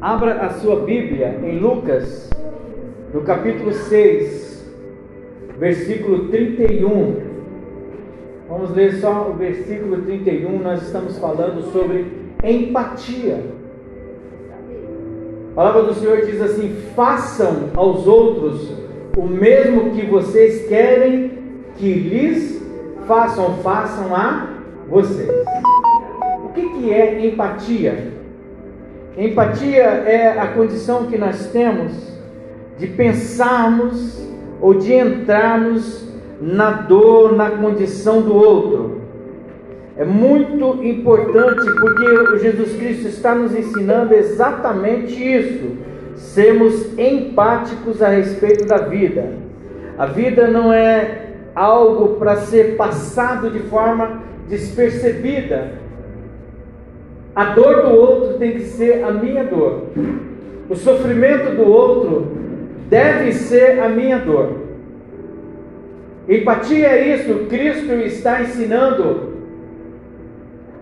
Abra a sua Bíblia em Lucas, no capítulo 6, versículo 31. Vamos ler só o versículo 31. Nós estamos falando sobre empatia. A palavra do Senhor diz assim: façam aos outros o mesmo que vocês querem que lhes façam, façam a vocês. O que, que é empatia? Empatia é a condição que nós temos de pensarmos ou de entrarmos na dor, na condição do outro. É muito importante porque Jesus Cristo está nos ensinando exatamente isso. Sermos empáticos a respeito da vida. A vida não é algo para ser passado de forma despercebida. A dor do outro tem que ser a minha dor. O sofrimento do outro deve ser a minha dor. Empatia é isso, Cristo está ensinando.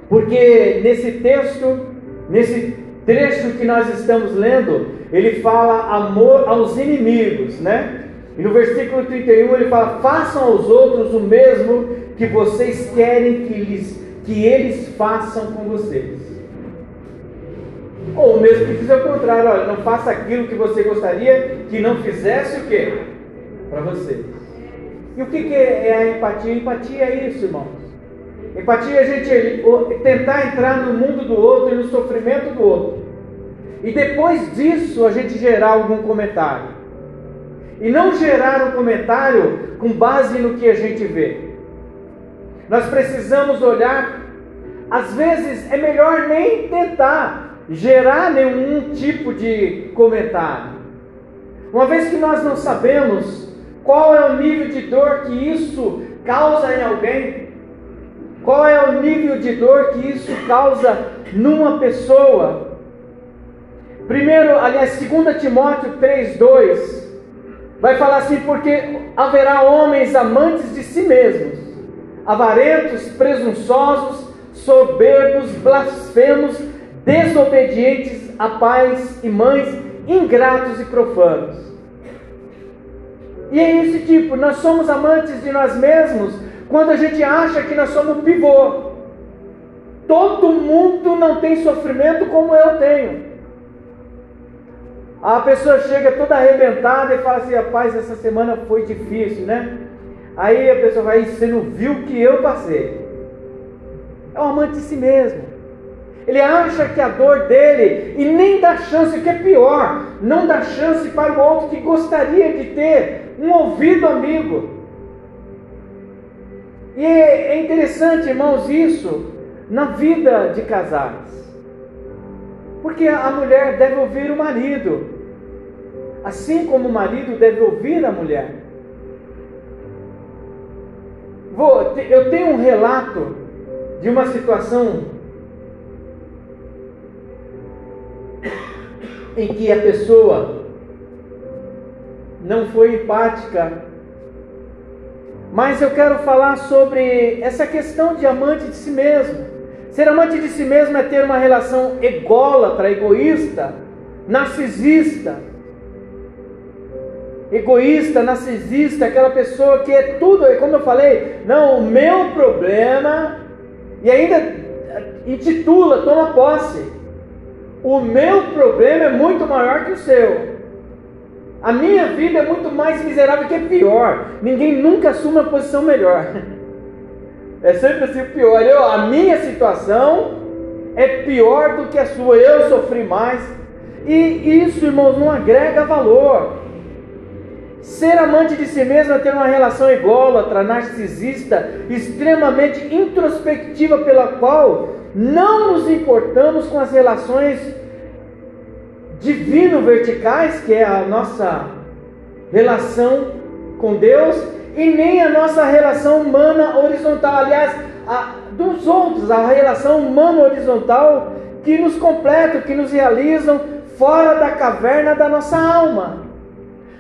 Porque nesse texto, nesse trecho que nós estamos lendo, ele fala amor aos inimigos, né? E no versículo 31 ele fala: façam aos outros o mesmo que vocês querem que, lhes, que eles façam com vocês. Ou mesmo que fizer o contrário, olha, não faça aquilo que você gostaria que não fizesse o quê? Para você. E o que, que é a empatia? Empatia é isso, irmãos. Empatia é a gente tentar entrar no mundo do outro e no sofrimento do outro. E depois disso a gente gerar algum comentário. E não gerar um comentário com base no que a gente vê. Nós precisamos olhar, às vezes é melhor nem tentar gerar nenhum tipo de comentário. Uma vez que nós não sabemos qual é o nível de dor que isso causa em alguém, qual é o nível de dor que isso causa numa pessoa. Primeiro, aliás, 2 Timóteo 3:2 vai falar assim: porque haverá homens amantes de si mesmos, avarentos, presunçosos, soberbos, blasfemos, desobedientes a pais e mães, ingratos e profanos. E é esse tipo, nós somos amantes de nós mesmos quando a gente acha que nós somos pivô. Todo mundo não tem sofrimento como eu tenho. A pessoa chega toda arrebentada e fala assim: rapaz, essa semana foi difícil, né? Aí a pessoa vai, você não viu o que eu passei. É um amante de si mesmo. Ele acha que a dor dele, e nem dá chance, o que é pior, não dá chance para o outro que gostaria de ter um ouvido amigo. E é interessante, irmãos, isso na vida de casais. Porque a mulher deve ouvir o marido, assim como o marido deve ouvir a mulher. Vou, eu tenho um relato de uma situação em que a pessoa não foi empática. Mas eu quero falar sobre essa questão de amante de si mesmo. Ser amante de si mesmo é ter uma relação ególatra, egoísta, narcisista. Egoísta, narcisista, aquela pessoa que é tudo, como eu falei, não, o meu problema, e ainda intitula, toma posse. O meu problema é muito maior que o seu. A minha vida é muito mais miserável que pior. Ninguém nunca assume uma posição melhor. É sempre assim pior. Eu, a minha situação é pior do que a sua. Eu sofri mais. E isso, irmãos, não agrega valor. Ser amante de si mesmo é ter uma relação ególatra, narcisista, extremamente introspectiva, pela qual não nos importamos com as relações divino-verticais, que é a nossa relação com Deus, e nem a nossa relação humana horizontal. Aliás, a, dos outros, a relação humana horizontal que nos completam, que nos realizam fora da caverna da nossa alma.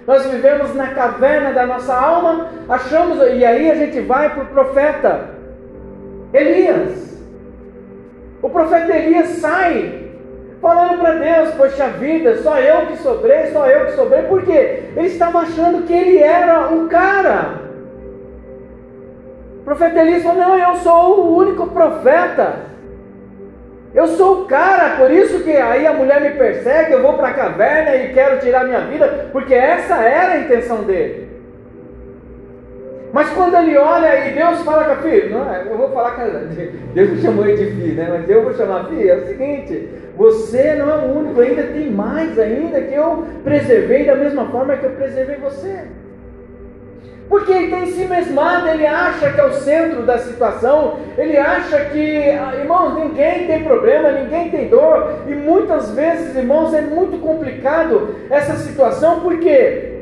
Nós vivemos na caverna da nossa alma, achamos, e aí a gente vai para o profeta Elias. O profeta Elias sai falando para Deus, poxa vida, só eu que sobrei, só eu que sobrei, por quê? Ele estava achando que ele era o cara. O profeta Elias falou: Não, eu sou o único profeta. Eu sou o cara, por isso que aí a mulher me persegue, eu vou para a caverna e quero tirar minha vida, porque essa era a intenção dele. Mas quando ele olha e Deus fala com a filha, não, é, eu vou falar com Deus chamou ele de filho, né? Mas eu vou chamar a filha, é o seguinte, você não é o único, ainda tem mais ainda que eu preservei da mesma forma que eu preservei você. Porque ele tem si mesmado, ele acha que é o centro da situação, ele acha que, ah, irmãos, ninguém tem problema, ninguém tem dor, e muitas vezes, irmãos, é muito complicado essa situação, por quê?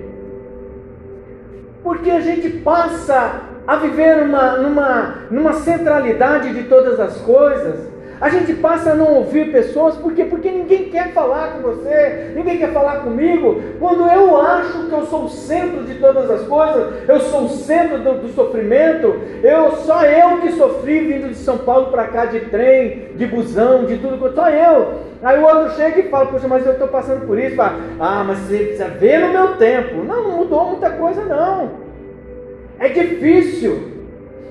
Porque a gente passa a viver numa, numa, numa centralidade de todas as coisas, a gente passa a não ouvir pessoas, por quê? Porque ninguém quer falar com você, ninguém quer falar comigo. Quando eu acho que eu sou o centro de todas as coisas, eu sou o centro do, do sofrimento, eu só eu que sofri vindo de São Paulo para cá de trem, de busão, de tudo, só eu. Aí o outro chega e fala, poxa, mas eu estou passando por isso. Ah, mas você precisa ver no meu tempo. Não, não mudou muita coisa não. É difícil.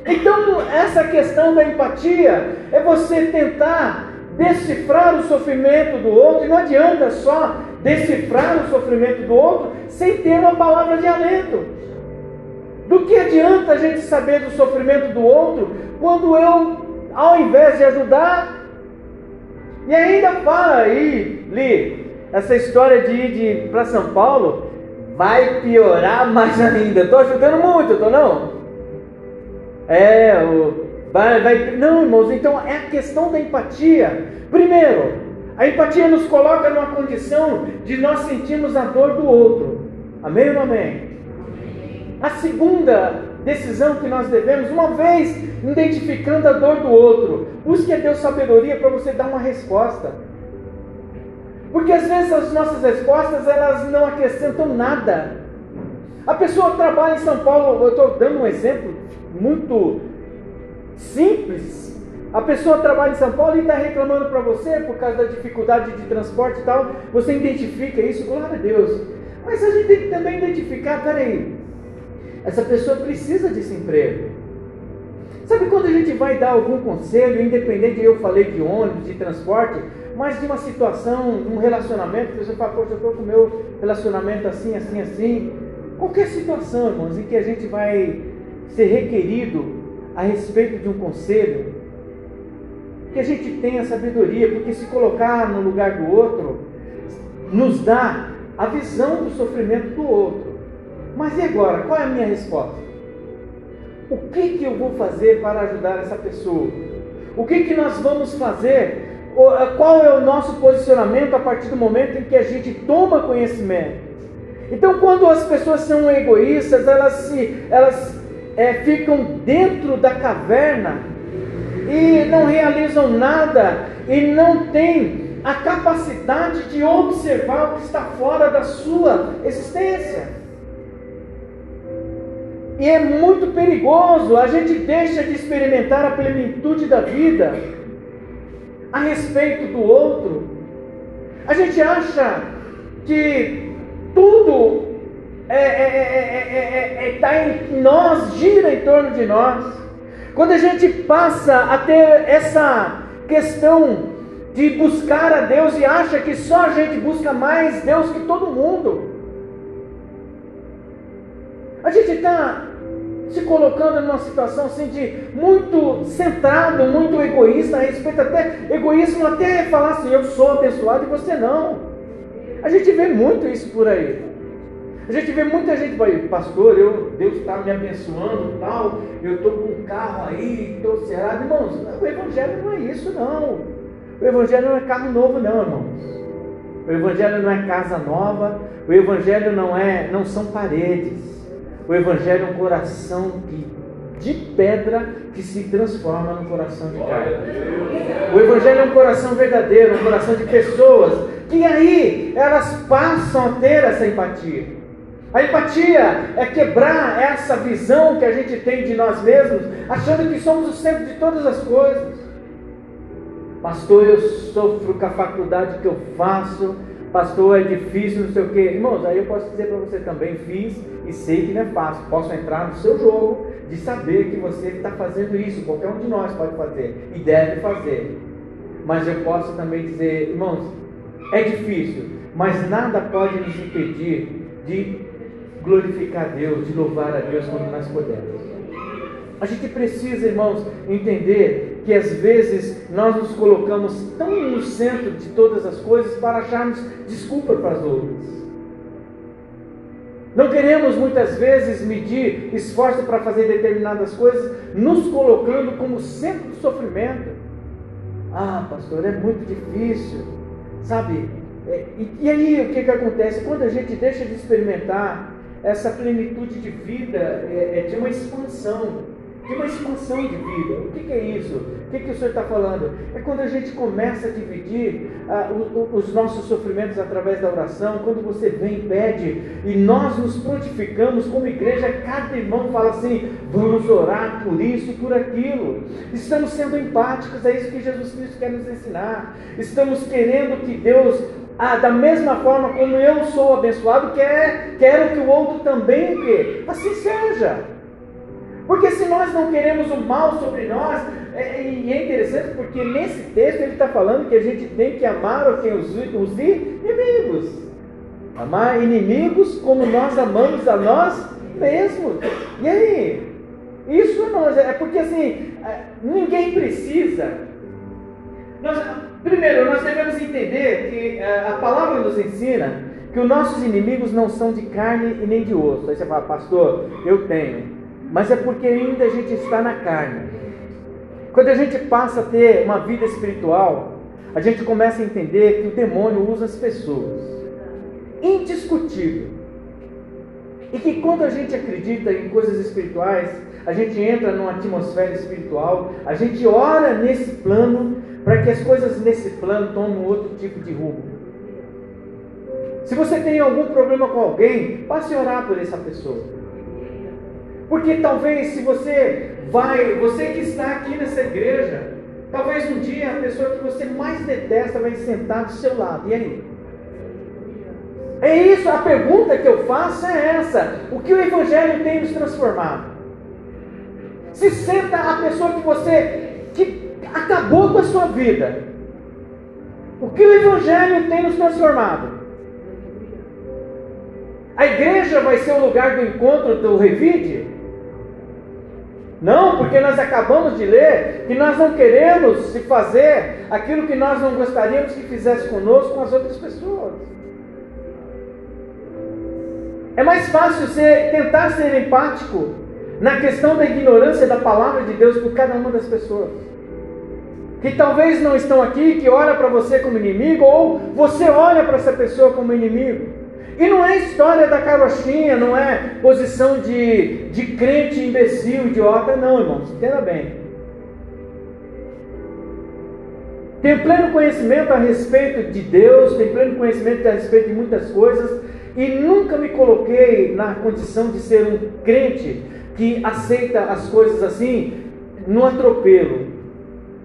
Então, essa questão da empatia é você tentar decifrar o sofrimento do outro, e não adianta só decifrar o sofrimento do outro sem ter uma palavra de alento. Do que adianta a gente saber do sofrimento do outro quando eu, ao invés de ajudar, e ainda fala aí, Li, essa história de ir para São Paulo vai piorar mais ainda. Estou ajudando muito, estou não? É, o, vai, vai, não, irmãos, então é a questão da empatia. Primeiro, a empatia nos coloca numa condição de nós sentirmos a dor do outro. Amém ou não amém? A segunda decisão que nós devemos, uma vez identificando a dor do outro, busque a Deus sabedoria para você dar uma resposta. Porque às vezes as nossas respostas elas não acrescentam nada. A pessoa trabalha em São Paulo, eu estou dando um exemplo muito simples. A pessoa trabalha em São Paulo e está reclamando para você por causa da dificuldade de transporte e tal. Você identifica isso, glória a Deus. Mas a gente tem que também identificar, peraí, essa pessoa precisa desse emprego. Sabe quando a gente vai dar algum conselho, independente, eu falei de ônibus, de transporte, mas de uma situação, um relacionamento, você fala, poxa, eu estou com o meu relacionamento assim, assim, assim. Qualquer situação, irmãos, em que a gente vai ser requerido a respeito de um conselho, que a gente tenha sabedoria, porque se colocar no lugar do outro, nos dá a visão do sofrimento do outro. Mas e agora? Qual é a minha resposta? O que, que eu vou fazer para ajudar essa pessoa? O que, que nós vamos fazer? Qual é o nosso posicionamento a partir do momento em que a gente toma conhecimento? Então, quando as pessoas são egoístas, elas, se, elas é, ficam dentro da caverna e não realizam nada e não têm a capacidade de observar o que está fora da sua existência. E é muito perigoso, a gente deixa de experimentar a plenitude da vida a respeito do outro. A gente acha que tudo está é, é, é, tá em nós, gira em torno de nós. Quando a gente passa a ter essa questão de buscar a Deus e acha que só a gente busca mais Deus que todo mundo, a gente está se colocando numa situação assim de muito centrado, muito egoísta, a respeito até egoísmo até falar assim, eu sou abençoado e você não. A gente vê muito isso por aí. A gente vê muita gente, pastor, eu, Deus está me abençoando tal, eu estou com um carro aí, estou cerrado. Irmãos, o Evangelho não é isso não. O Evangelho não é carro novo não, irmãos. O Evangelho não é casa nova, o Evangelho não é, não são paredes. O Evangelho é um coração de, de pedra que se transforma num coração de carne. O Evangelho é um coração verdadeiro, um coração de pessoas que aí elas passam a ter essa empatia. A empatia é quebrar essa visão que a gente tem de nós mesmos, achando que somos o centro de todas as coisas. Pastor, eu sofro com a faculdade que eu faço. Pastor, é difícil, não sei o quê. Irmãos, aí eu posso dizer para você também, fiz e sei que não é fácil. Posso entrar no seu jogo de saber que você está fazendo isso. Qualquer um de nós pode fazer e deve fazer. Mas eu posso também dizer, irmãos, é difícil, mas nada pode nos impedir de glorificar a Deus, de louvar a Deus quando nós pudermos. A gente precisa, irmãos, entender que às vezes nós nos colocamos tão no centro de todas as coisas para acharmos desculpa para as outras. Não queremos muitas vezes medir esforço para fazer determinadas coisas, nos colocando como centro do sofrimento. Ah, pastor, é muito difícil, sabe? É, e, e, aí o que, que acontece? Quando a gente deixa de experimentar essa plenitude de vida, é, é de uma expansão de uma expansão de vida. O que, que é isso? O que, que o Senhor está falando? É quando a gente começa a dividir ah, os nossos sofrimentos através da oração, quando você vem e pede, e nós nos prontificamos como igreja, cada irmão fala assim: vamos orar por isso e por aquilo. Estamos sendo empáticos, é isso que Jesus Cristo quer nos ensinar. Estamos querendo que Deus ah, da mesma forma como eu sou abençoado, quer, quero que o outro também que assim seja. Porque se nós não queremos o mal sobre nós, é, e é interessante porque nesse texto ele está falando que a gente tem que amar os, os inimigos. Amar inimigos como nós amamos a nós mesmos. E aí? Isso é nós, é porque assim, é, ninguém precisa. Nós, primeiro, nós devemos entender que é, a palavra nos ensina que os nossos inimigos não são de carne e nem de osso. Aí você fala, pastor, eu tenho mas é porque ainda a gente está na carne. Quando a gente passa a ter uma vida espiritual, a gente começa a entender que o demônio usa as pessoas. Indiscutível. E que quando a gente acredita em coisas espirituais, a gente entra numa atmosfera espiritual, a gente ora nesse plano para que as coisas nesse plano tomem outro tipo de rumo. Se você tem algum problema com alguém, passe a orar por essa pessoa. Porque talvez se você vai, você que está aqui nessa igreja, talvez um dia a pessoa que você mais detesta vai sentar do seu lado. E aí? É isso, a pergunta que eu faço é essa: o que o Evangelho tem nos transformado? Se senta a pessoa que você acabou com a sua vida. O que o Evangelho tem nos transformado? A igreja vai ser o lugar do encontro do revide? Não, porque nós acabamos de ler que nós não queremos se fazer aquilo que nós não gostaríamos que fizesse conosco com as outras pessoas. É mais fácil ser, tentar ser empático na questão da ignorância da palavra de Deus por cada uma das pessoas. Que talvez não estão aqui, que olha para você como inimigo, ou você olha para essa pessoa como inimigo. E não é história da carochinha, não é posição de, de crente imbecil, idiota, não, irmãos, entenda bem. Tem pleno conhecimento a respeito de Deus, tem pleno conhecimento a respeito de muitas coisas, e nunca me coloquei na condição de ser um crente que aceita as coisas assim no atropelo.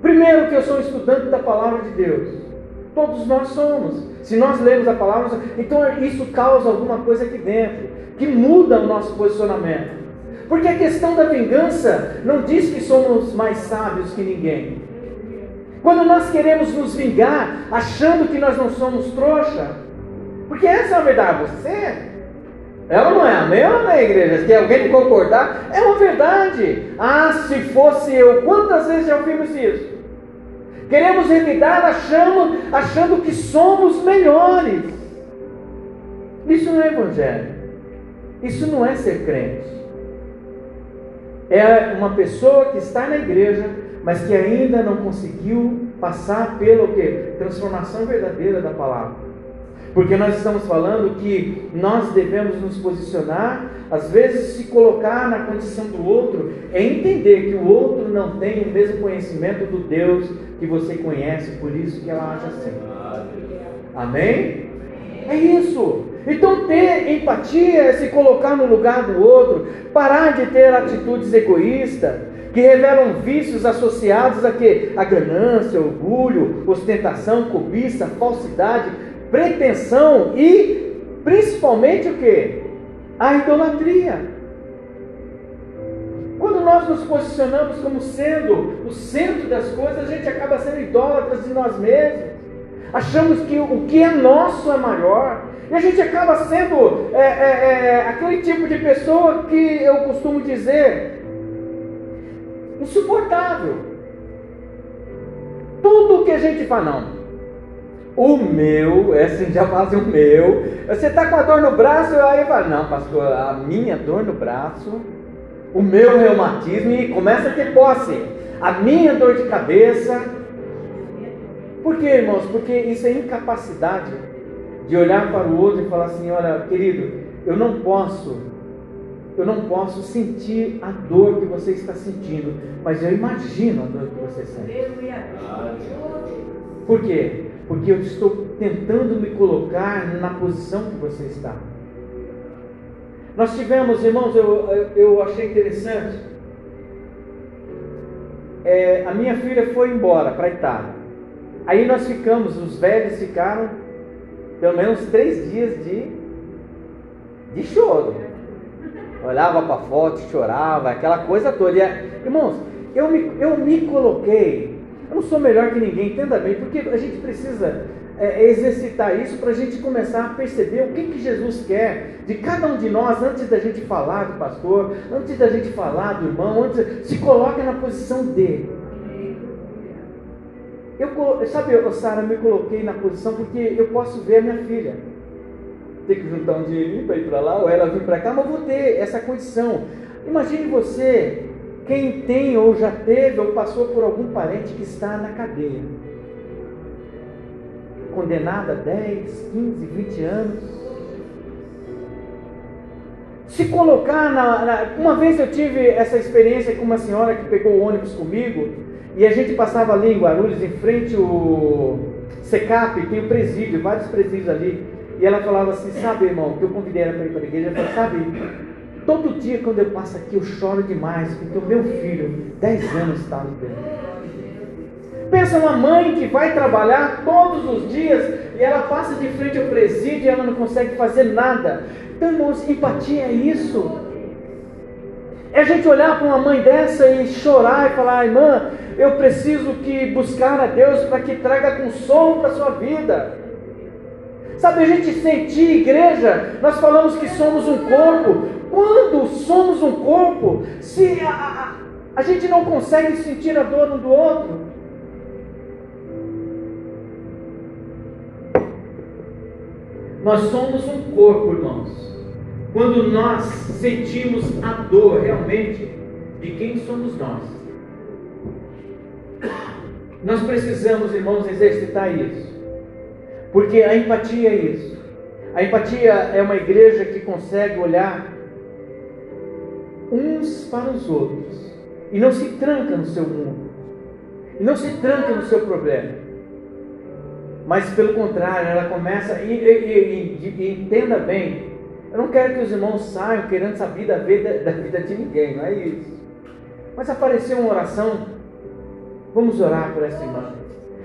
Primeiro, que eu sou estudante da palavra de Deus. Todos nós somos. Se nós lemos a palavra, então isso causa alguma coisa aqui dentro, que muda o nosso posicionamento. Porque a questão da vingança não diz que somos mais sábios que ninguém. Quando nós queremos nos vingar, achando que nós não somos trouxa, porque essa é a verdade, você ela não é ou não é, igreja? Se alguém concordar, é uma verdade. Ah, se fosse eu, quantas vezes já ouvimos isso? Queremos revidar achando, achando que somos melhores. Isso não é evangelho. Isso não é ser crente. É uma pessoa que está na igreja, mas que ainda não conseguiu passar pela quê? transformação verdadeira da palavra. Porque nós estamos falando que nós devemos nos posicionar, às vezes se colocar na condição do outro, é entender que o outro não tem o mesmo conhecimento do Deus que você conhece, por isso que ela age assim. Amém? É isso. Então ter empatia é se colocar no lugar do outro, parar de ter atitudes egoístas, que revelam vícios associados a quê? A ganância, orgulho, ostentação, cobiça, falsidade, pretensão e principalmente o que? A idolatria. Quando nós nos posicionamos como sendo o centro das coisas, a gente acaba sendo idólatras de nós mesmos. Achamos que o que é nosso é maior. E a gente acaba sendo é, é, é, aquele tipo de pessoa que eu costumo dizer insuportável. Tudo que a gente fala, não. O meu, essa já faz o meu. Você está com a dor no braço, aí fala, não, pastor, a minha dor no braço, o meu reumatismo, e começa a ter posse. A minha dor de cabeça. Por quê, irmãos? Porque isso é incapacidade de olhar para o outro e falar assim: olha, querido, eu não posso, eu não posso sentir a dor que você está sentindo, mas eu imagino a dor que você sente. Por quê? Porque eu estou tentando me colocar na posição que você está. Nós tivemos, irmãos, eu, eu achei interessante. É, a minha filha foi embora para Itália. Aí nós ficamos, os velhos ficaram pelo menos três dias de, de choro. Olhava para a foto, chorava, aquela coisa toda. E, irmãos, eu me, eu me coloquei, eu não sou melhor que ninguém, entenda bem, porque a gente precisa é, exercitar isso para a gente começar a perceber o que, que Jesus quer de cada um de nós antes da gente falar do pastor, antes da gente falar do irmão, antes se coloca na posição dele. Eu, sabe, eu, Sara, me coloquei na posição porque eu posso ver a minha filha. Ter que juntar um dinheirinho para ir para lá, ou ela vir para cá, mas vou ter essa condição. Imagine você, quem tem ou já teve ou passou por algum parente que está na cadeia. Condenado a 10, 15, 20 anos. Se colocar na, na. Uma vez eu tive essa experiência com uma senhora que pegou o ônibus comigo e a gente passava ali em Guarulhos, em frente ao SECAP, tem o presídio, vários presídios ali. E ela falava assim, sabe irmão, que eu convidei ela para ir para a igreja, ela falou, sabe, todo dia quando eu passo aqui eu choro demais, porque o meu filho, 10 anos, está ali dentro. Pensa uma mãe que vai trabalhar todos os dias e ela passa de frente ao presídio e ela não consegue fazer nada. Então, empatia é isso. É a gente olhar para uma mãe dessa e chorar e falar, irmã, eu preciso que buscar a Deus para que traga consolo para a sua vida. Sabe, a gente sentir igreja, nós falamos que somos um corpo. Quando somos um corpo, se a, a, a gente não consegue sentir a dor um do outro, nós somos um corpo, irmãos. Quando nós sentimos a dor realmente de quem somos nós. Nós precisamos, irmãos, exercitar isso. Porque a empatia é isso. A empatia é uma igreja que consegue olhar uns para os outros e não se tranca no seu mundo, e não se tranca no seu problema. Mas pelo contrário, ela começa, e, e, e, e entenda bem, eu não quero que os irmãos saiam querendo saber da vida, da vida de ninguém, não é isso. Mas apareceu uma oração Vamos orar por essa irmã.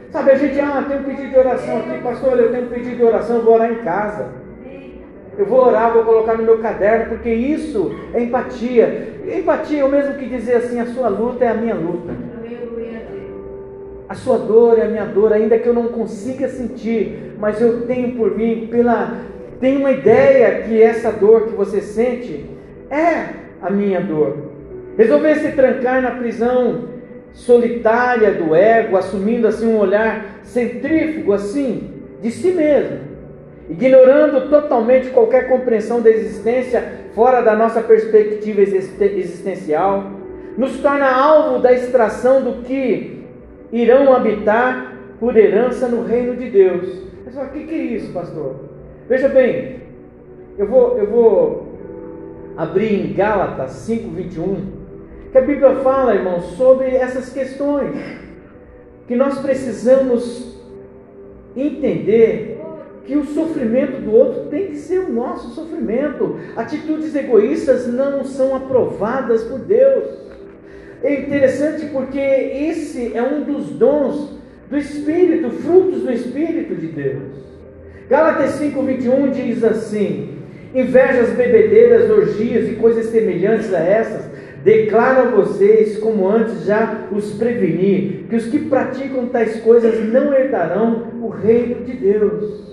Sabe, a gente, ah, tem um pedido de oração aqui, pastor, eu tenho um pedido de oração, vou orar em casa. Eu vou orar, vou colocar no meu caderno, porque isso é empatia. Empatia é o mesmo que dizer assim: a sua luta é a minha luta. A sua dor é a minha dor, ainda que eu não consiga sentir, mas eu tenho por mim, pela, tenho uma ideia que essa dor que você sente é a minha dor. Resolver se trancar na prisão solitária do ego, assumindo assim um olhar centrífugo assim de si mesmo, ignorando totalmente qualquer compreensão da existência fora da nossa perspectiva existencial, nos torna alvo da extração do que irão habitar por herança no reino de Deus. Mas o que, que é isso, pastor? Veja bem, eu vou, eu vou abrir em Gálatas 5, 21 que a Bíblia fala, irmãos, sobre essas questões. Que nós precisamos entender que o sofrimento do outro tem que ser o nosso sofrimento. Atitudes egoístas não são aprovadas por Deus. é interessante porque esse é um dos dons do Espírito, frutos do Espírito de Deus. Gálatas 5,21 diz assim: invejas, bebedeiras, orgias e coisas semelhantes a essas, declaro a vocês, como antes já os preveni, que os que praticam tais coisas não herdarão o reino de Deus.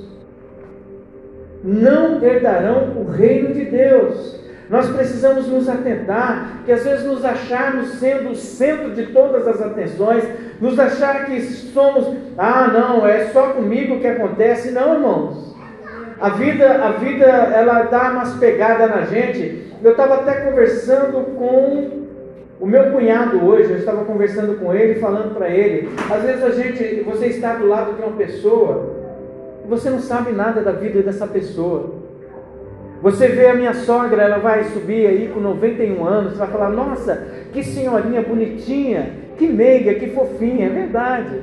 Não herdarão o reino de Deus. Nós precisamos nos atentar, que às vezes nos acharmos sendo o centro de todas as atenções, nos achar que somos, ah, não, é só comigo que acontece. Não, irmãos. A vida, a vida, ela dá umas pegadas na gente. Eu estava até conversando com o meu cunhado hoje, eu estava conversando com ele, falando para ele. Às vezes a gente, você está do lado de uma pessoa, você não sabe nada da vida dessa pessoa. Você vê a minha sogra, ela vai subir aí com 91 anos, você vai falar: Nossa, que senhorinha bonitinha, que meiga, que fofinha, é verdade.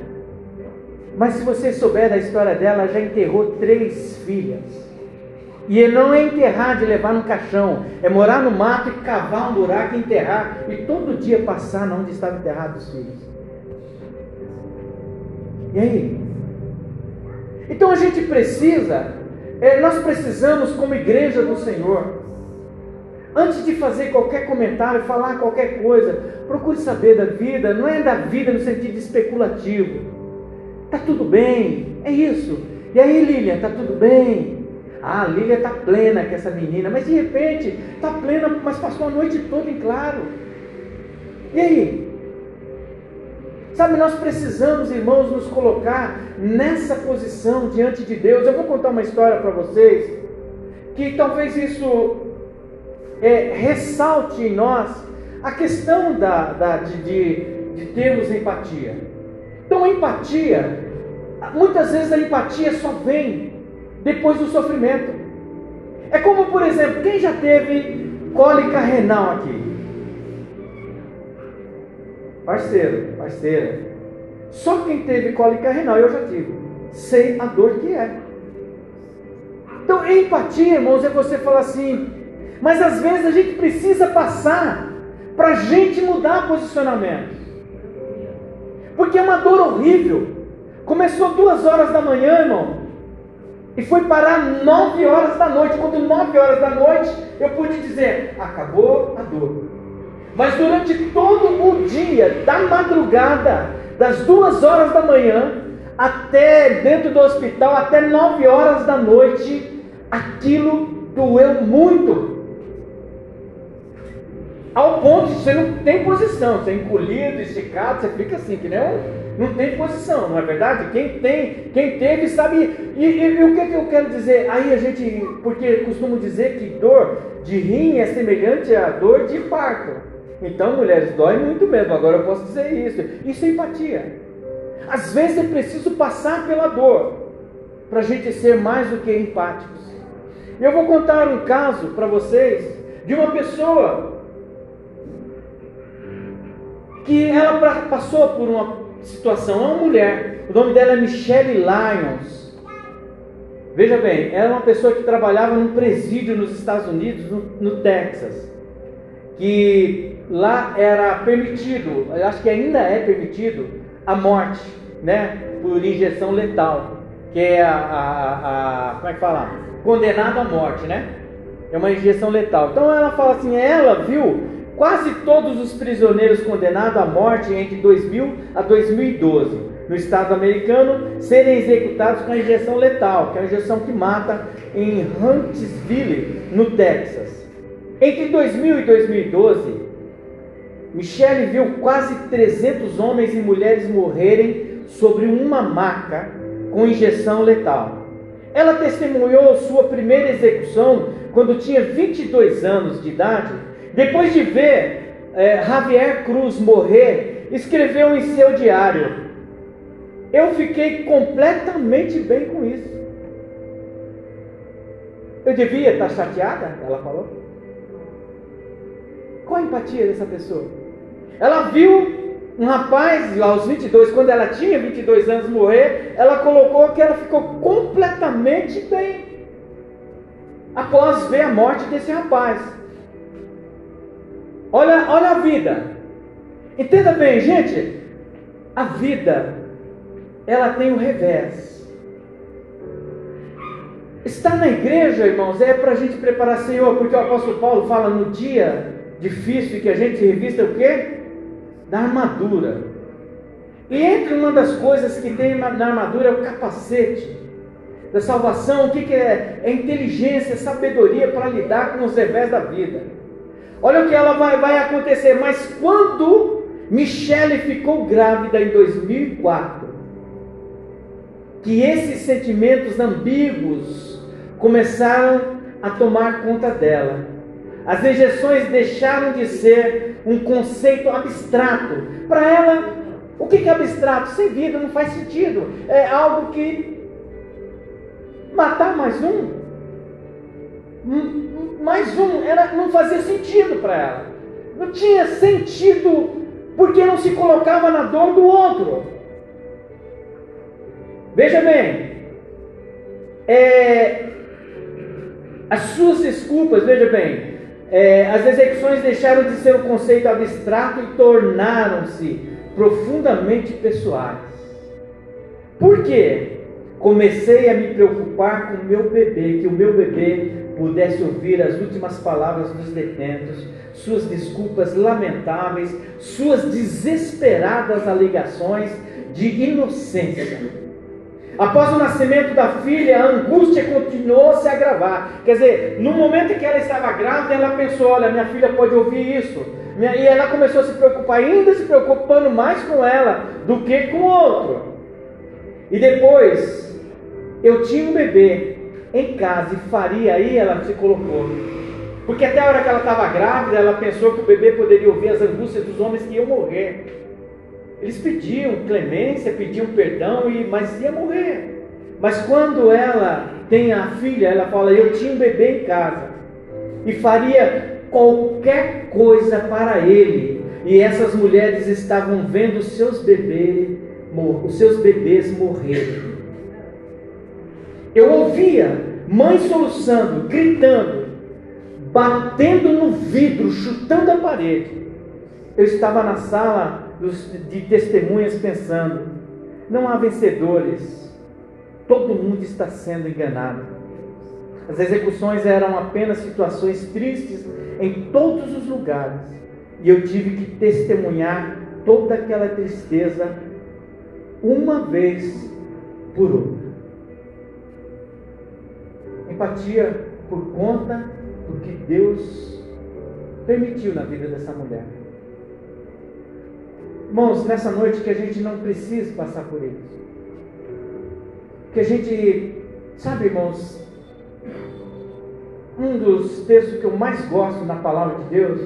Mas se você souber da história dela, ela já enterrou três filhas. E ele não é enterrar de levar no caixão, é morar no mato e cavar um buraco e enterrar, e todo dia passar onde estavam enterrados os filhos. E aí? Então a gente precisa é, nós precisamos, como igreja do Senhor, antes de fazer qualquer comentário, falar qualquer coisa, procure saber da vida, não é da vida no sentido especulativo. Tá tudo bem, é isso. E aí, Lilian, tá tudo bem? Ah, a Lilian tá plena com essa menina, mas de repente tá plena, mas passou a noite toda em claro. E aí? Sabe, nós precisamos, irmãos, nos colocar nessa posição diante de Deus. Eu vou contar uma história para vocês que talvez isso é, ressalte em nós a questão da, da de, de, de termos empatia. Então, empatia, muitas vezes a empatia só vem depois do sofrimento. É como, por exemplo, quem já teve cólica renal aqui? Parceiro, parceira. Só quem teve cólica renal, eu já tive. Sei a dor que é. Então, empatia, irmãos, é você falar assim. Mas às vezes a gente precisa passar para a gente mudar posicionamento. Porque é uma dor horrível. Começou duas horas da manhã, irmão. E foi parar nove horas da noite. Quando nove horas da noite, eu pude dizer: acabou a dor. Mas durante todo o dia, da madrugada, das duas horas da manhã até dentro do hospital, até nove horas da noite, aquilo doeu muito. Ao ponto de você não tem posição, você é encolhido, esticado, você fica assim, que nem não tem posição, não é verdade? Quem tem, quem teve sabe. E, e, e o que, que eu quero dizer? Aí a gente, porque costumo dizer que dor de rim é semelhante à dor de parto. Então, mulheres, dói muito mesmo. Agora eu posso dizer isso. Isso é empatia. Às vezes é preciso passar pela dor para a gente ser mais do que empáticos. Eu vou contar um caso para vocês de uma pessoa que ela passou por uma situação, é uma mulher, o nome dela é Michelle Lyons. Veja bem, ela é uma pessoa que trabalhava num presídio nos Estados Unidos, no, no Texas, que lá era permitido, acho que ainda é permitido, a morte, né? Por injeção letal, que é a, a, a como é que fala? Condenado à morte, né? É uma injeção letal. Então ela fala assim, ela viu quase todos os prisioneiros condenados à morte entre 2000 a 2012 no estado americano serem executados com a injeção letal, que é a injeção que mata em Huntsville, no Texas. Entre 2000 e 2012, Michele viu quase 300 homens e mulheres morrerem sobre uma maca com injeção letal. Ela testemunhou sua primeira execução quando tinha 22 anos de idade. Depois de ver é, Javier Cruz morrer, escreveu em seu diário: Eu fiquei completamente bem com isso. Eu devia estar chateada? Ela falou. Qual a empatia dessa pessoa? Ela viu um rapaz aos 22, quando ela tinha 22 anos morrer, ela colocou que ela ficou completamente bem após ver a morte desse rapaz. Olha, olha a vida. Entenda bem, gente, a vida, ela tem o revés. Estar na igreja, irmãos, é para a gente preparar Senhor, porque o apóstolo Paulo fala no dia difícil que a gente revista o quê? Da armadura. E entre uma das coisas que tem na armadura é o capacete da salvação. O que, que é? É inteligência, é sabedoria para lidar com os revés da vida. Olha o que ela vai, vai acontecer. Mas quando Michele ficou grávida em 2004, que esses sentimentos ambíguos começaram a tomar conta dela. As rejeições deixaram de ser um conceito abstrato. Para ela, o que é abstrato? Sem vida, não faz sentido. É algo que. Matar mais um? Mais um, era, não fazia sentido para ela. Não tinha sentido porque não se colocava na dor do outro. Veja bem, é, as suas desculpas, veja bem, é, as execuções deixaram de ser um conceito abstrato e tornaram-se profundamente pessoais. Por quê? Comecei a me preocupar com o meu bebê, que o meu bebê pudesse ouvir as últimas palavras dos detentos, suas desculpas lamentáveis, suas desesperadas alegações de inocência. Após o nascimento da filha, a angústia continuou a se agravar. Quer dizer, no momento em que ela estava grávida, ela pensou: olha, minha filha pode ouvir isso. E ela começou a se preocupar, ainda se preocupando mais com ela do que com o outro. E depois, eu tinha um bebê em casa e faria, aí ela se colocou. Porque até a hora que ela estava grávida, ela pensou que o bebê poderia ouvir as angústias dos homens que iam morrer. Eles pediam clemência, pediam perdão, e, mas ia morrer. Mas quando ela tem a filha, ela fala: Eu tinha um bebê em casa e faria qualquer coisa para ele. E essas mulheres estavam vendo os seus bebês, os seus bebês morrerem. Eu ouvia mãe soluçando, gritando, batendo no vidro, chutando a parede. Eu estava na sala de testemunhas pensando: não há vencedores, todo mundo está sendo enganado. As execuções eram apenas situações tristes em todos os lugares, e eu tive que testemunhar toda aquela tristeza uma vez por outra. Empatia por conta do que Deus permitiu na vida dessa mulher. Irmãos, nessa noite que a gente não precisa passar por isso. Que a gente, sabe, irmãos, um dos textos que eu mais gosto na palavra de Deus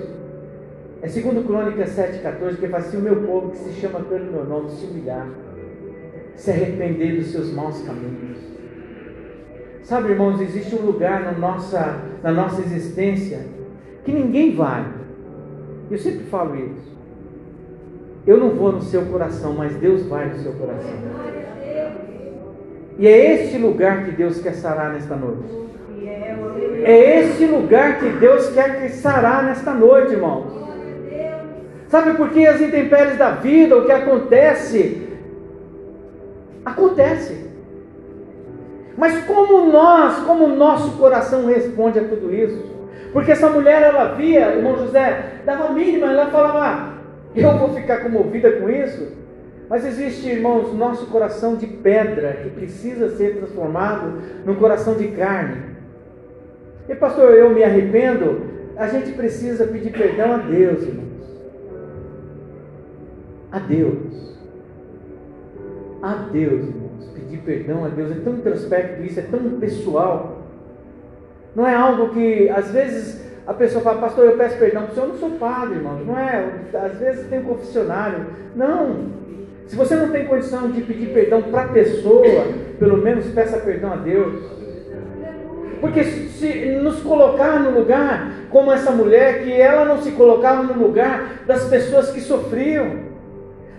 é 2 Crônicas 7,14, que fala assim: o meu povo que se chama pelo meu nome se humilhar, se arrepender dos seus maus caminhos. Sabe, irmãos, existe um lugar na nossa, na nossa existência que ninguém vai. Eu sempre falo isso. Eu não vou no seu coração, mas Deus vai no seu coração. E é este lugar que Deus quer sarar nesta noite. É este lugar que Deus quer que sarar nesta noite, irmãos. Sabe por que as intempéries da vida, o que acontece, acontece. Mas como nós, como o nosso coração responde a tudo isso? Porque essa mulher, ela via, irmão José, dava mínima, ela falava, eu vou ficar comovida com isso? Mas existe, irmãos, nosso coração de pedra que precisa ser transformado num coração de carne. E pastor, eu me arrependo. A gente precisa pedir perdão a Deus, irmãos. A Deus. A Deus, irmãos. Pedir perdão a Deus é tão introspecto isso, é tão pessoal. Não é algo que às vezes a pessoa fala, pastor, eu peço perdão para o senhor, eu não sou padre, irmão. Não é? Às vezes tem um confessionário. Não. Se você não tem condição de pedir perdão para a pessoa, pelo menos peça perdão a Deus. Porque se nos colocar no lugar como essa mulher, que ela não se colocava no lugar das pessoas que sofriam.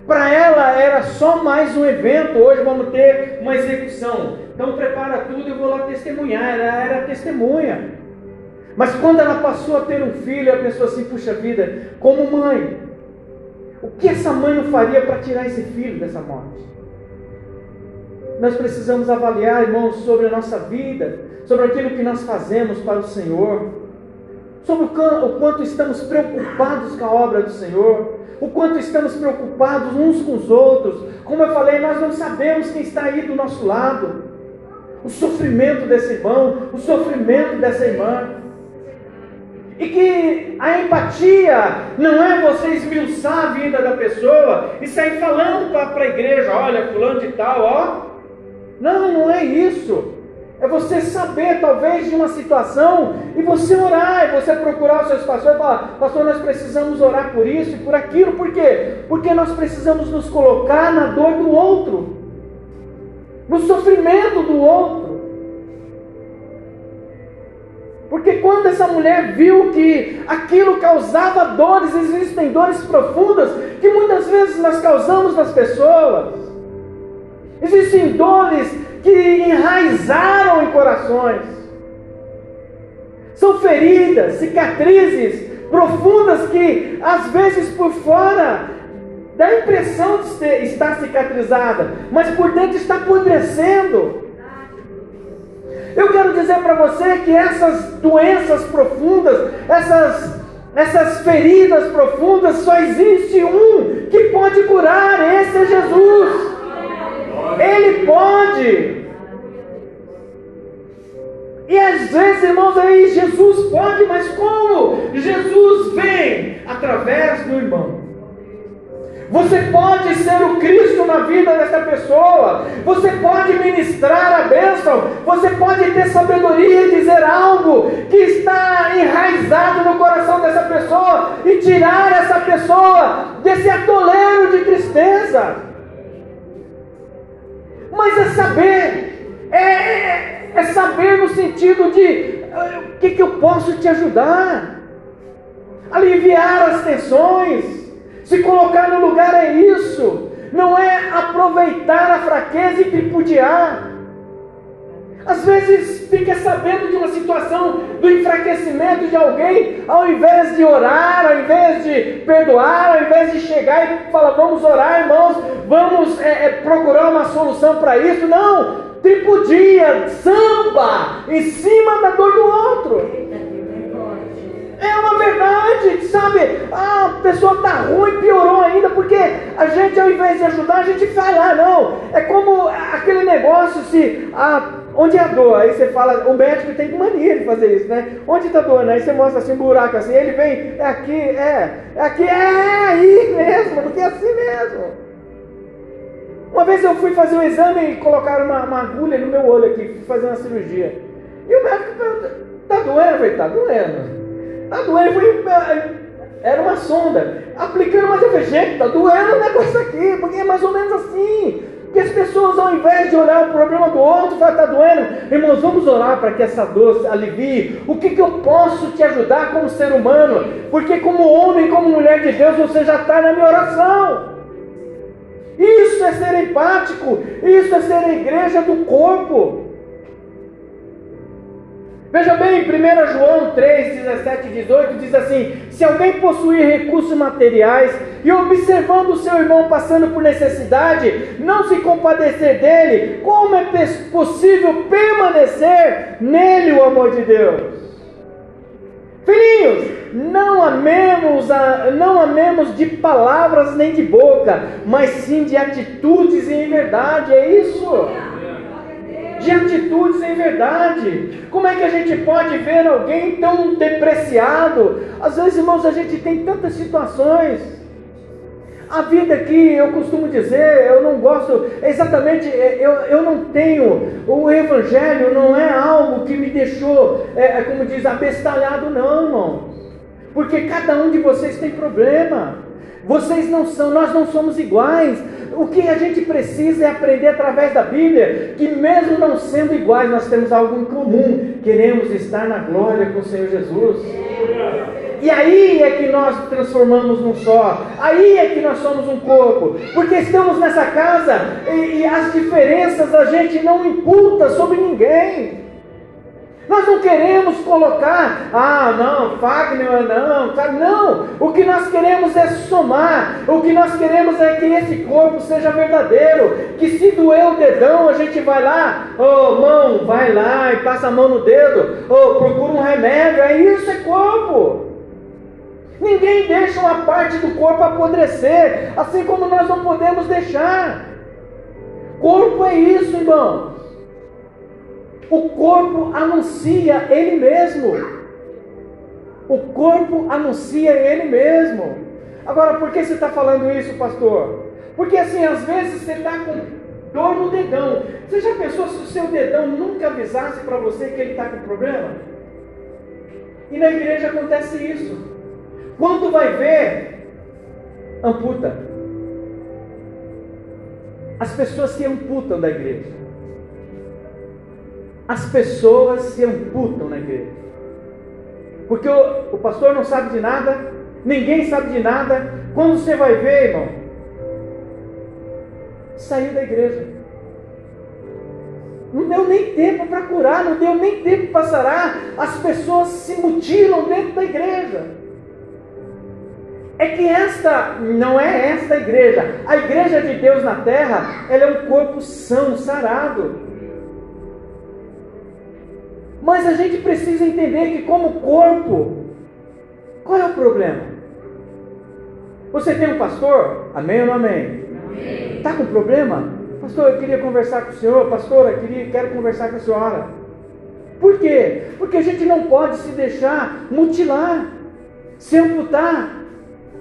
Para ela era só mais um evento. Hoje vamos ter uma execução. Então prepara tudo e vou lá testemunhar. Ela era testemunha. Mas quando ela passou a ter um filho, ela pensou assim: puxa vida, como mãe, O que essa mãe não faria para tirar esse filho dessa morte? Nós precisamos avaliar, irmãos, sobre a nossa vida, sobre aquilo que nós fazemos para o Senhor, sobre o quanto estamos preocupados com a obra do Senhor, o quanto estamos preocupados uns com os outros. Como eu falei, nós não sabemos quem está aí do nosso lado, o sofrimento desse irmão, o sofrimento dessa irmã. E que a empatia não é você esmiuçar a vida da pessoa e sair falando para a igreja, olha, fulano de tal, ó. Não, não é isso. É você saber, talvez, de uma situação e você orar, e você procurar os seus pastores e falar: Pastor, nós precisamos orar por isso e por aquilo, por quê? Porque nós precisamos nos colocar na dor do outro, no sofrimento do outro. Porque quando essa mulher viu que aquilo causava dores, existem dores profundas que muitas vezes nós causamos nas pessoas. Existem dores que enraizaram em corações. São feridas, cicatrizes profundas que às vezes por fora dá a impressão de estar cicatrizada, mas por dentro está apodrecendo. Eu quero dizer para você que essas doenças profundas, essas, essas feridas profundas, só existe um que pode curar, esse é Jesus. Ele pode. E às vezes, irmãos, aí Jesus pode, mas como? Jesus vem através do irmão. Você pode ser o Cristo na vida dessa pessoa. Você pode ministrar a bênção. Você pode ter sabedoria e dizer algo que está enraizado no coração dessa pessoa e tirar essa pessoa desse atoleiro de tristeza. Mas é saber, é, é, é saber no sentido de o que, que eu posso te ajudar, aliviar as tensões se colocar no lugar é isso, não é aproveitar a fraqueza e tripudiar. Às vezes fica sabendo de uma situação do enfraquecimento de alguém, ao invés de orar, ao invés de perdoar, ao invés de chegar e falar, vamos orar, irmãos, vamos é, é, procurar uma solução para isso. Não, tripudia, samba em cima da dor do outro. É uma verdade, sabe? Ah, a pessoa está ruim, piorou ainda, porque a gente, ao invés de ajudar, a gente vai lá, não. É como aquele negócio, se. Ah, onde é a dor? Aí você fala, o médico tem mania de fazer isso, né? Onde está doendo? Aí você mostra assim um buraco assim, ele vem, é aqui, é, é aqui, é aí mesmo, porque é assim mesmo. Uma vez eu fui fazer um exame e colocaram uma, uma agulha no meu olho aqui, fui fazer uma cirurgia. E o médico perguntou, tá doendo? Eu falei, tá doendo. Tá doendo, foi, era uma sonda. Aplicando, falei, gente, tá doendo o negócio aqui, porque é mais ou menos assim. Que as pessoas, ao invés de olhar o problema do outro, estar tá doendo. Irmãos, vamos orar para que essa dor alivie. O que, que eu posso te ajudar como ser humano? Porque, como homem, como mulher de Deus, você já está na minha oração. Isso é ser empático. Isso é ser a igreja do corpo. Veja bem, 1 João 3, 17 e 18 diz assim: Se alguém possuir recursos materiais e observando o seu irmão passando por necessidade, não se compadecer dele, como é possível permanecer nele o amor de Deus? Filhinhos, não amemos, a, não amemos de palavras nem de boca, mas sim de atitudes e em verdade, é isso de atitudes em verdade. Como é que a gente pode ver alguém tão depreciado? Às vezes, irmãos, a gente tem tantas situações. A vida aqui, eu costumo dizer, eu não gosto, exatamente, é, eu, eu não tenho, o Evangelho não é algo que me deixou, é, é como diz, abestalhado, não, irmão. Porque cada um de vocês tem problema. Vocês não são, nós não somos iguais. O que a gente precisa é aprender através da Bíblia que, mesmo não sendo iguais, nós temos algo em comum. Queremos estar na glória com o Senhor Jesus. E aí é que nós transformamos num só. Aí é que nós somos um corpo. Porque estamos nessa casa e, e as diferenças a gente não imputa sobre ninguém. Nós não queremos colocar, ah, não, Fagner, não? Não. O que nós queremos é somar. O que nós queremos é que esse corpo seja verdadeiro. Que se doer o dedão, a gente vai lá, ô oh, mão, vai lá e passa a mão no dedo. Ô, oh, procura um remédio. É isso, é corpo. Ninguém deixa uma parte do corpo apodrecer, assim como nós não podemos deixar. Corpo é isso, irmão. O corpo anuncia ele mesmo. O corpo anuncia ele mesmo. Agora, por que você está falando isso, pastor? Porque assim, às vezes você está com dor no dedão. Você já pensou se o seu dedão nunca avisasse para você que ele está com problema? E na igreja acontece isso. Quando vai ver, amputa. As pessoas se amputam da igreja as pessoas se amputam na igreja. Porque o, o pastor não sabe de nada, ninguém sabe de nada. Quando você vai ver, irmão, saiu da igreja. Não deu nem tempo para curar, não deu nem tempo para sarar. As pessoas se mutilam dentro da igreja. É que esta não é esta igreja. A igreja de Deus na terra, ela é um corpo são, sarado. Mas a gente precisa entender que, como corpo, qual é o problema? Você tem um pastor? Amém ou não amém? Está com problema? Pastor, eu queria conversar com o senhor. Pastora, eu queria, quero conversar com a senhora. Por quê? Porque a gente não pode se deixar mutilar, se amputar.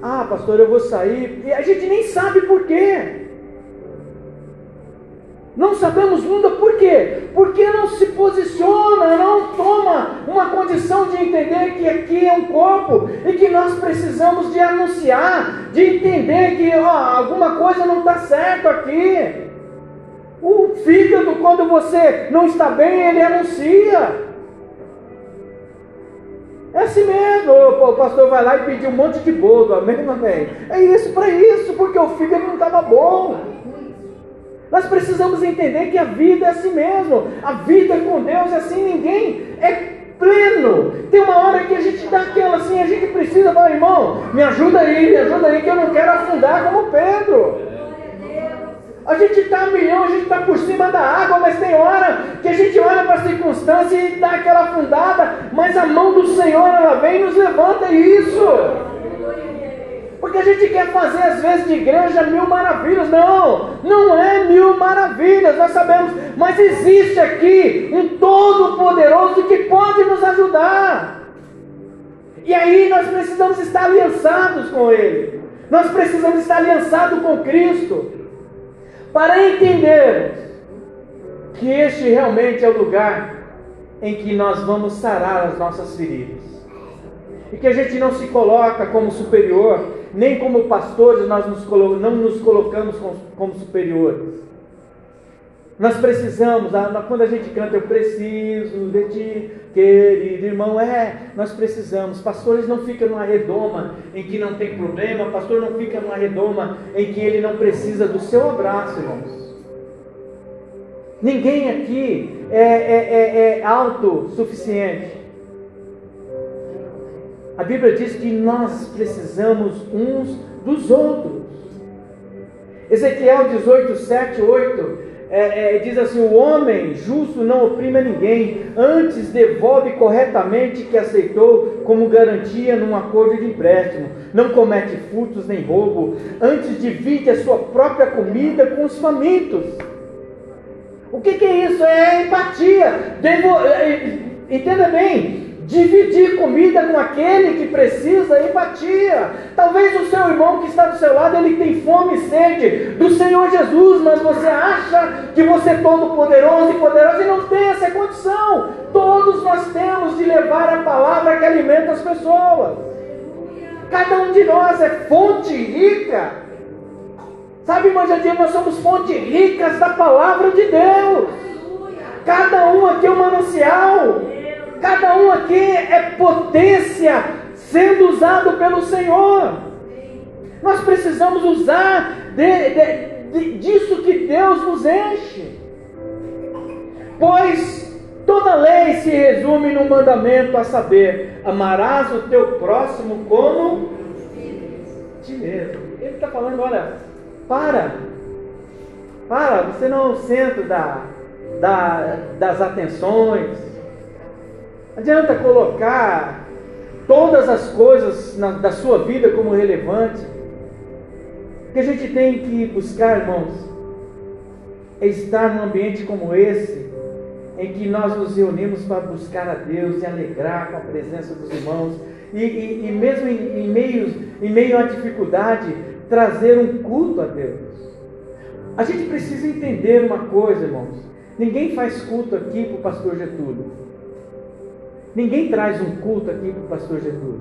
Ah, pastor, eu vou sair. E a gente nem sabe por quê. Não sabemos nunca por quê? Porque não se posiciona, não toma uma condição de entender que aqui é um corpo e que nós precisamos de anunciar, de entender que ó, alguma coisa não está certo aqui. O fígado, quando você não está bem, ele anuncia. É assim mesmo, o pastor vai lá e pedir um monte de bolo, amém, amém. É isso para isso, porque o fígado não estava bom. Nós precisamos entender que a vida é assim mesmo. A vida com Deus é assim, ninguém é pleno. Tem uma hora que a gente dá aquela assim, a gente precisa falar, irmão, me ajuda aí, me ajuda aí, que eu não quero afundar como Pedro. A gente está milhão, a gente está por cima da água, mas tem hora que a gente olha para a circunstância e dá aquela afundada, mas a mão do Senhor ela vem e nos levanta isso. Porque a gente quer fazer, às vezes, de igreja mil maravilhas. Não, não é mil maravilhas, nós sabemos. Mas existe aqui um Todo-Poderoso que pode nos ajudar. E aí nós precisamos estar aliançados com Ele. Nós precisamos estar aliançados com Cristo. Para entendermos que este realmente é o lugar em que nós vamos sarar as nossas feridas. E que a gente não se coloca como superior, nem como pastores nós nos não nos colocamos como superiores. Nós precisamos, quando a gente canta, eu preciso de ti, querido irmão, é, nós precisamos. Pastores não ficam numa redoma em que não tem problema, pastor não fica numa redoma em que ele não precisa do seu abraço, irmãos. Ninguém aqui é, é, é, é autossuficiente. A Bíblia diz que nós precisamos uns dos outros. Ezequiel 18, 7, 8 é, é, diz assim: O homem justo não oprime ninguém, antes devolve corretamente que aceitou como garantia num acordo de empréstimo, não comete furtos nem roubo, antes divide a sua própria comida com os famintos. O que, que é isso? É empatia. Devo, é, entenda bem, Dividir comida com aquele que precisa, empatia. Talvez o seu irmão que está do seu lado, ele tem fome e sede do Senhor Jesus, mas você acha que você é todo poderoso e poderoso e não tem essa condição. Todos nós temos de levar a palavra que alimenta as pessoas. Cada um de nós é fonte rica. Sabe, Jandir, nós somos fontes ricas da palavra de Deus. Cada um aqui é um manancial. Cada um aqui é potência sendo usado pelo Senhor. Nós precisamos usar de, de, de, disso que Deus nos enche. Pois Toda lei se resume num mandamento a saber: amarás o teu próximo como ti mesmo. Ele está falando: olha, para, para, você não é o centro da, da, das atenções. Adianta colocar todas as coisas na, da sua vida como relevante. O que a gente tem que buscar, irmãos, é estar num ambiente como esse, em que nós nos reunimos para buscar a Deus e alegrar com a presença dos irmãos, e, e, e mesmo em, em, meio, em meio à dificuldade, trazer um culto a Deus. A gente precisa entender uma coisa, irmãos. Ninguém faz culto aqui para o pastor Getúlio. Ninguém traz um culto aqui para o pastor Getúlio.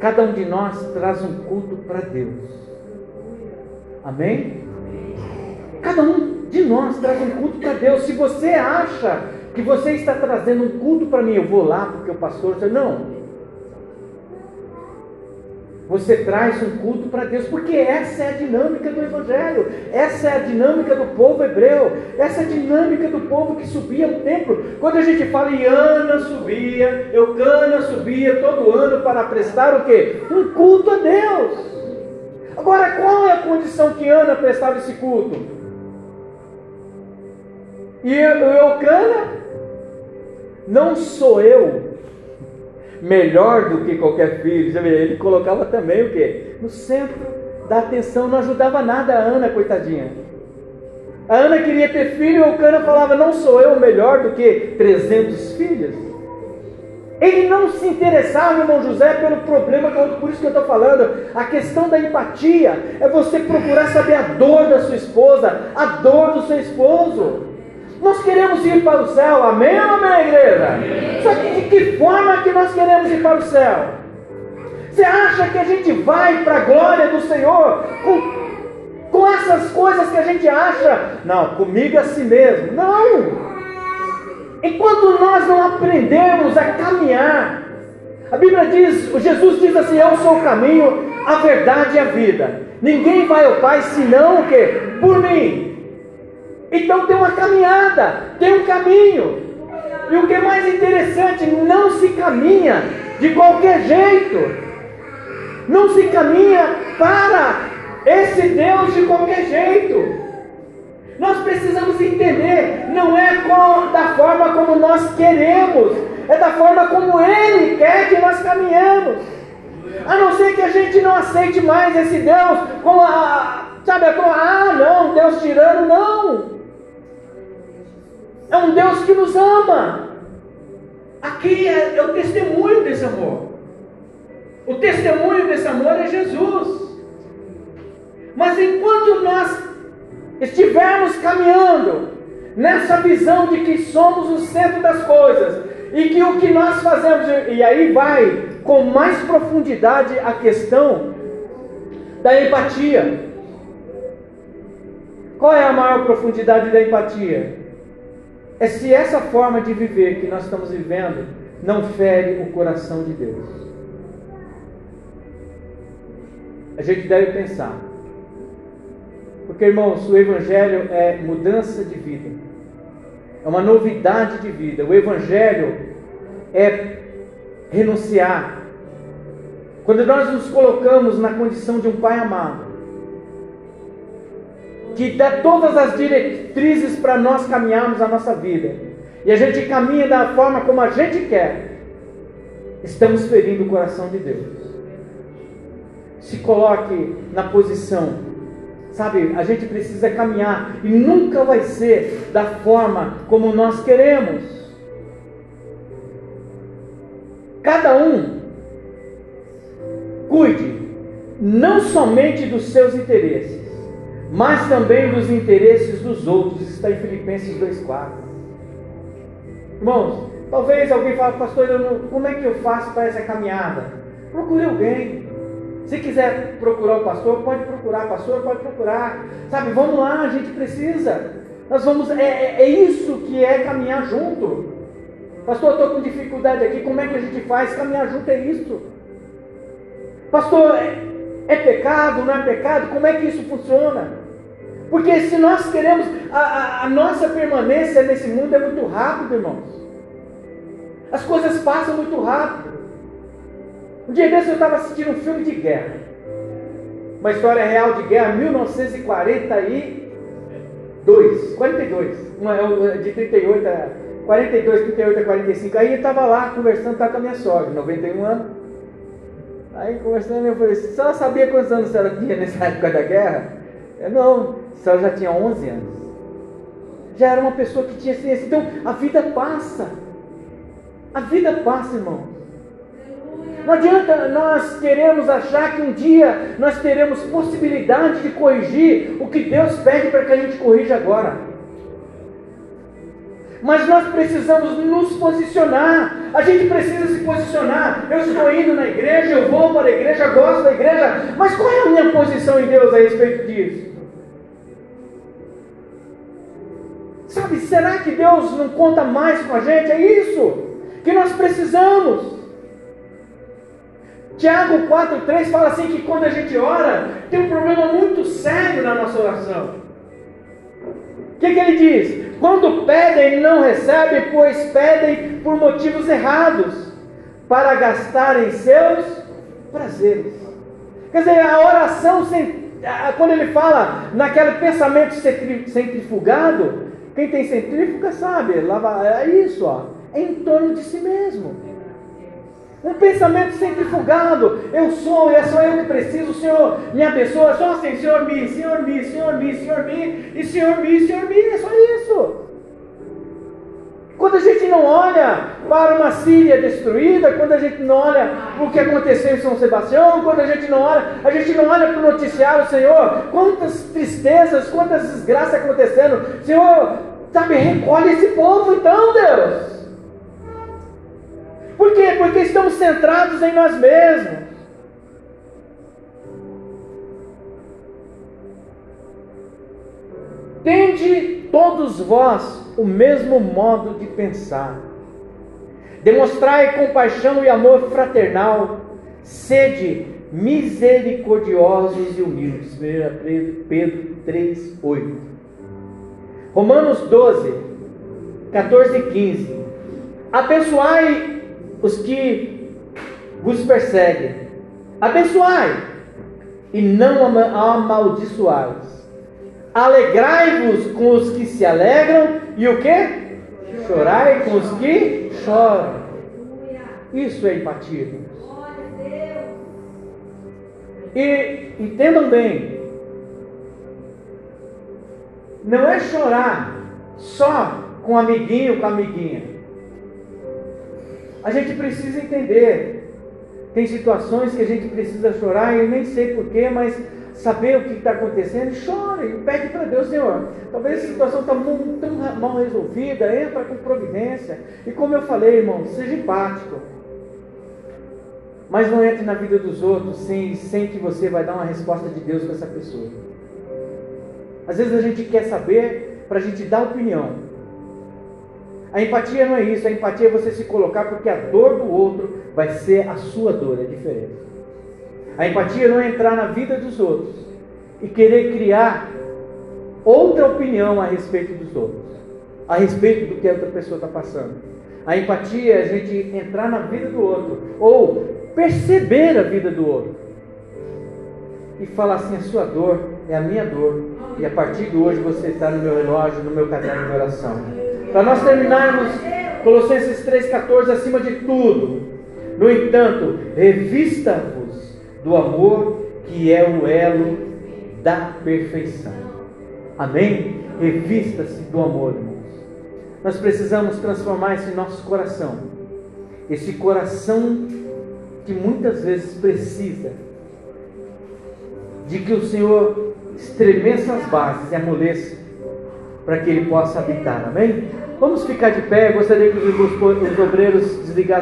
Cada um de nós traz um culto para Deus. Amém? Cada um de nós traz um culto para Deus. Se você acha que você está trazendo um culto para mim, eu vou lá porque o pastor. Não. Você traz um culto para Deus, porque essa é a dinâmica do Evangelho, essa é a dinâmica do povo hebreu, essa é a dinâmica do povo que subia ao templo. Quando a gente fala em Ana subia, Eucana subia todo ano para prestar o quê? Um culto a Deus. Agora, qual é a condição que Ana prestava esse culto? E Eucana, não sou eu melhor do que qualquer filho. Ele colocava também o quê? No centro da atenção, não ajudava nada a Ana, coitadinha. A Ana queria ter filho e o Cana falava: Não sou eu melhor do que 300 filhos. Ele não se interessava, irmão José, pelo problema, por isso que eu estou falando. A questão da empatia é você procurar saber a dor da sua esposa, a dor do seu esposo. Nós queremos ir para o céu, amém ou amém, igreja? Amém. Só que de que forma que nós queremos ir para o céu? Você acha que a gente vai para a glória do Senhor com, com essas coisas que a gente acha? Não, comigo é assim mesmo. Não! Enquanto nós não aprendemos a caminhar, a Bíblia diz, Jesus diz assim: Eu sou o caminho, a verdade e a vida. Ninguém vai ao Pai senão o quê? Por mim. Então tem uma caminhada, tem um caminho. E o que é mais interessante, não se caminha de qualquer jeito. Não se caminha para esse Deus de qualquer jeito. Nós precisamos entender, não é da forma como nós queremos, é da forma como Ele quer que nós caminhemos. A não ser que a gente não aceite mais esse Deus com a, sabe, com ah, não, Deus tirando, não. É um Deus que nos ama. Aqui é, é o testemunho desse amor. O testemunho desse amor é Jesus. Mas enquanto nós estivermos caminhando nessa visão de que somos o centro das coisas e que o que nós fazemos, e aí vai com mais profundidade a questão da empatia. Qual é a maior profundidade da empatia? É se essa forma de viver que nós estamos vivendo não fere o coração de Deus. A gente deve pensar. Porque, irmãos, o Evangelho é mudança de vida, é uma novidade de vida. O Evangelho é renunciar. Quando nós nos colocamos na condição de um Pai amado, que dá todas as diretrizes para nós caminharmos a nossa vida, e a gente caminha da forma como a gente quer, estamos ferindo o coração de Deus. Se coloque na posição, sabe? A gente precisa caminhar e nunca vai ser da forma como nós queremos. Cada um cuide não somente dos seus interesses, mas também dos interesses dos outros. Isso está em Filipenses 2,4. Irmãos, talvez alguém fale, pastor, não, como é que eu faço para essa caminhada? Procure alguém. Se quiser procurar o pastor, pode procurar, pastor, pode procurar. Sabe, vamos lá, a gente precisa. Nós vamos, é, é, é isso que é caminhar junto. Pastor, estou com dificuldade aqui, como é que a gente faz? Caminhar junto é isso. Pastor, é, é pecado, não é pecado? Como é que isso funciona? Porque se nós queremos, a, a, a nossa permanência nesse mundo é muito rápido, irmãos. As coisas passam muito rápido. Um dia desse eu estava assistindo um filme de guerra. Uma história real de guerra, 1942. 42. Uma, é de 38 a 42, 38 a 45. Aí eu estava lá conversando tá com a minha sogra, 91 anos. Aí conversando, eu falei, ela sabia quantos anos ela tinha nessa época da guerra? Eu, não, ela já tinha 11 anos. Já era uma pessoa que tinha ciência. Então, a vida passa. A vida passa, irmão. Não adianta nós queremos achar que um dia nós teremos possibilidade de corrigir o que Deus pede para que a gente corrija agora. Mas nós precisamos nos posicionar. A gente precisa se posicionar. Eu estou indo na igreja, eu vou para a igreja, gosto da igreja. Mas qual é a minha posição em Deus a respeito disso? Sabe, será que Deus não conta mais com a gente? É isso que nós precisamos. Tiago 4,3 fala assim que quando a gente ora, tem um problema muito sério na nossa oração. O que, que ele diz? Quando pedem, não recebem, pois pedem por motivos errados, para gastarem seus prazeres. Quer dizer, a oração, quando ele fala naquele pensamento centrifugado, quem tem centrífuga sabe, é isso, ó, é em torno de si mesmo. Um pensamento centrifugado. Eu sou, é só eu que preciso. O Senhor me abençoa. Só assim, Senhor me, Senhor me, Senhor me, Senhor me, e Senhor me, Senhor me. É só isso. Quando a gente não olha para uma Síria destruída, quando a gente não olha o que aconteceu em São Sebastião, quando a gente não olha, a gente não olha para o noticiário, Senhor, quantas tristezas, quantas desgraças acontecendo. Senhor, sabe, recolhe esse povo então, Deus. Por quê? Porque estamos centrados em nós mesmos. Tende todos vós o mesmo modo de pensar. Demonstrai compaixão e amor fraternal. Sede misericordiosos e humildes. 1 Pedro 3, 8. Romanos 12, 14 e 15. Abençoai os que vos perseguem. Abençoai e não amaldiçoais. Alegrai-vos com os que se alegram e o que? Chorai com os que choram. Isso é empatia. E entendam bem, não é chorar só com amiguinho, com amiguinha. A gente precisa entender. Tem situações que a gente precisa chorar e eu nem sei porquê, mas saber o que está acontecendo, chora e pede para Deus, Senhor. Talvez a situação está tão mal resolvida, entra com providência. E como eu falei, irmão, seja empático. Mas não entre na vida dos outros sem, sem que você vai dar uma resposta de Deus para essa pessoa. Às vezes a gente quer saber para a gente dar opinião. A empatia não é isso, a empatia é você se colocar porque a dor do outro vai ser a sua dor, é diferente. A empatia não é entrar na vida dos outros e querer criar outra opinião a respeito dos outros, a respeito do que a outra pessoa está passando. A empatia é a gente entrar na vida do outro ou perceber a vida do outro e falar assim: a sua dor é a minha dor, e a partir de hoje você está no meu relógio, no meu caderno de oração. Para nós terminarmos, Colossenses 3,14, acima de tudo. No entanto, revista-vos do amor que é o elo da perfeição. Amém? Revista-se do amor, irmãos. Nós precisamos transformar esse nosso coração. Esse coração que muitas vezes precisa de que o Senhor estremeça as bases e amoleça para que ele possa habitar. Amém? Vamos ficar de pé. Gostaria que os, os obreiros desligassem.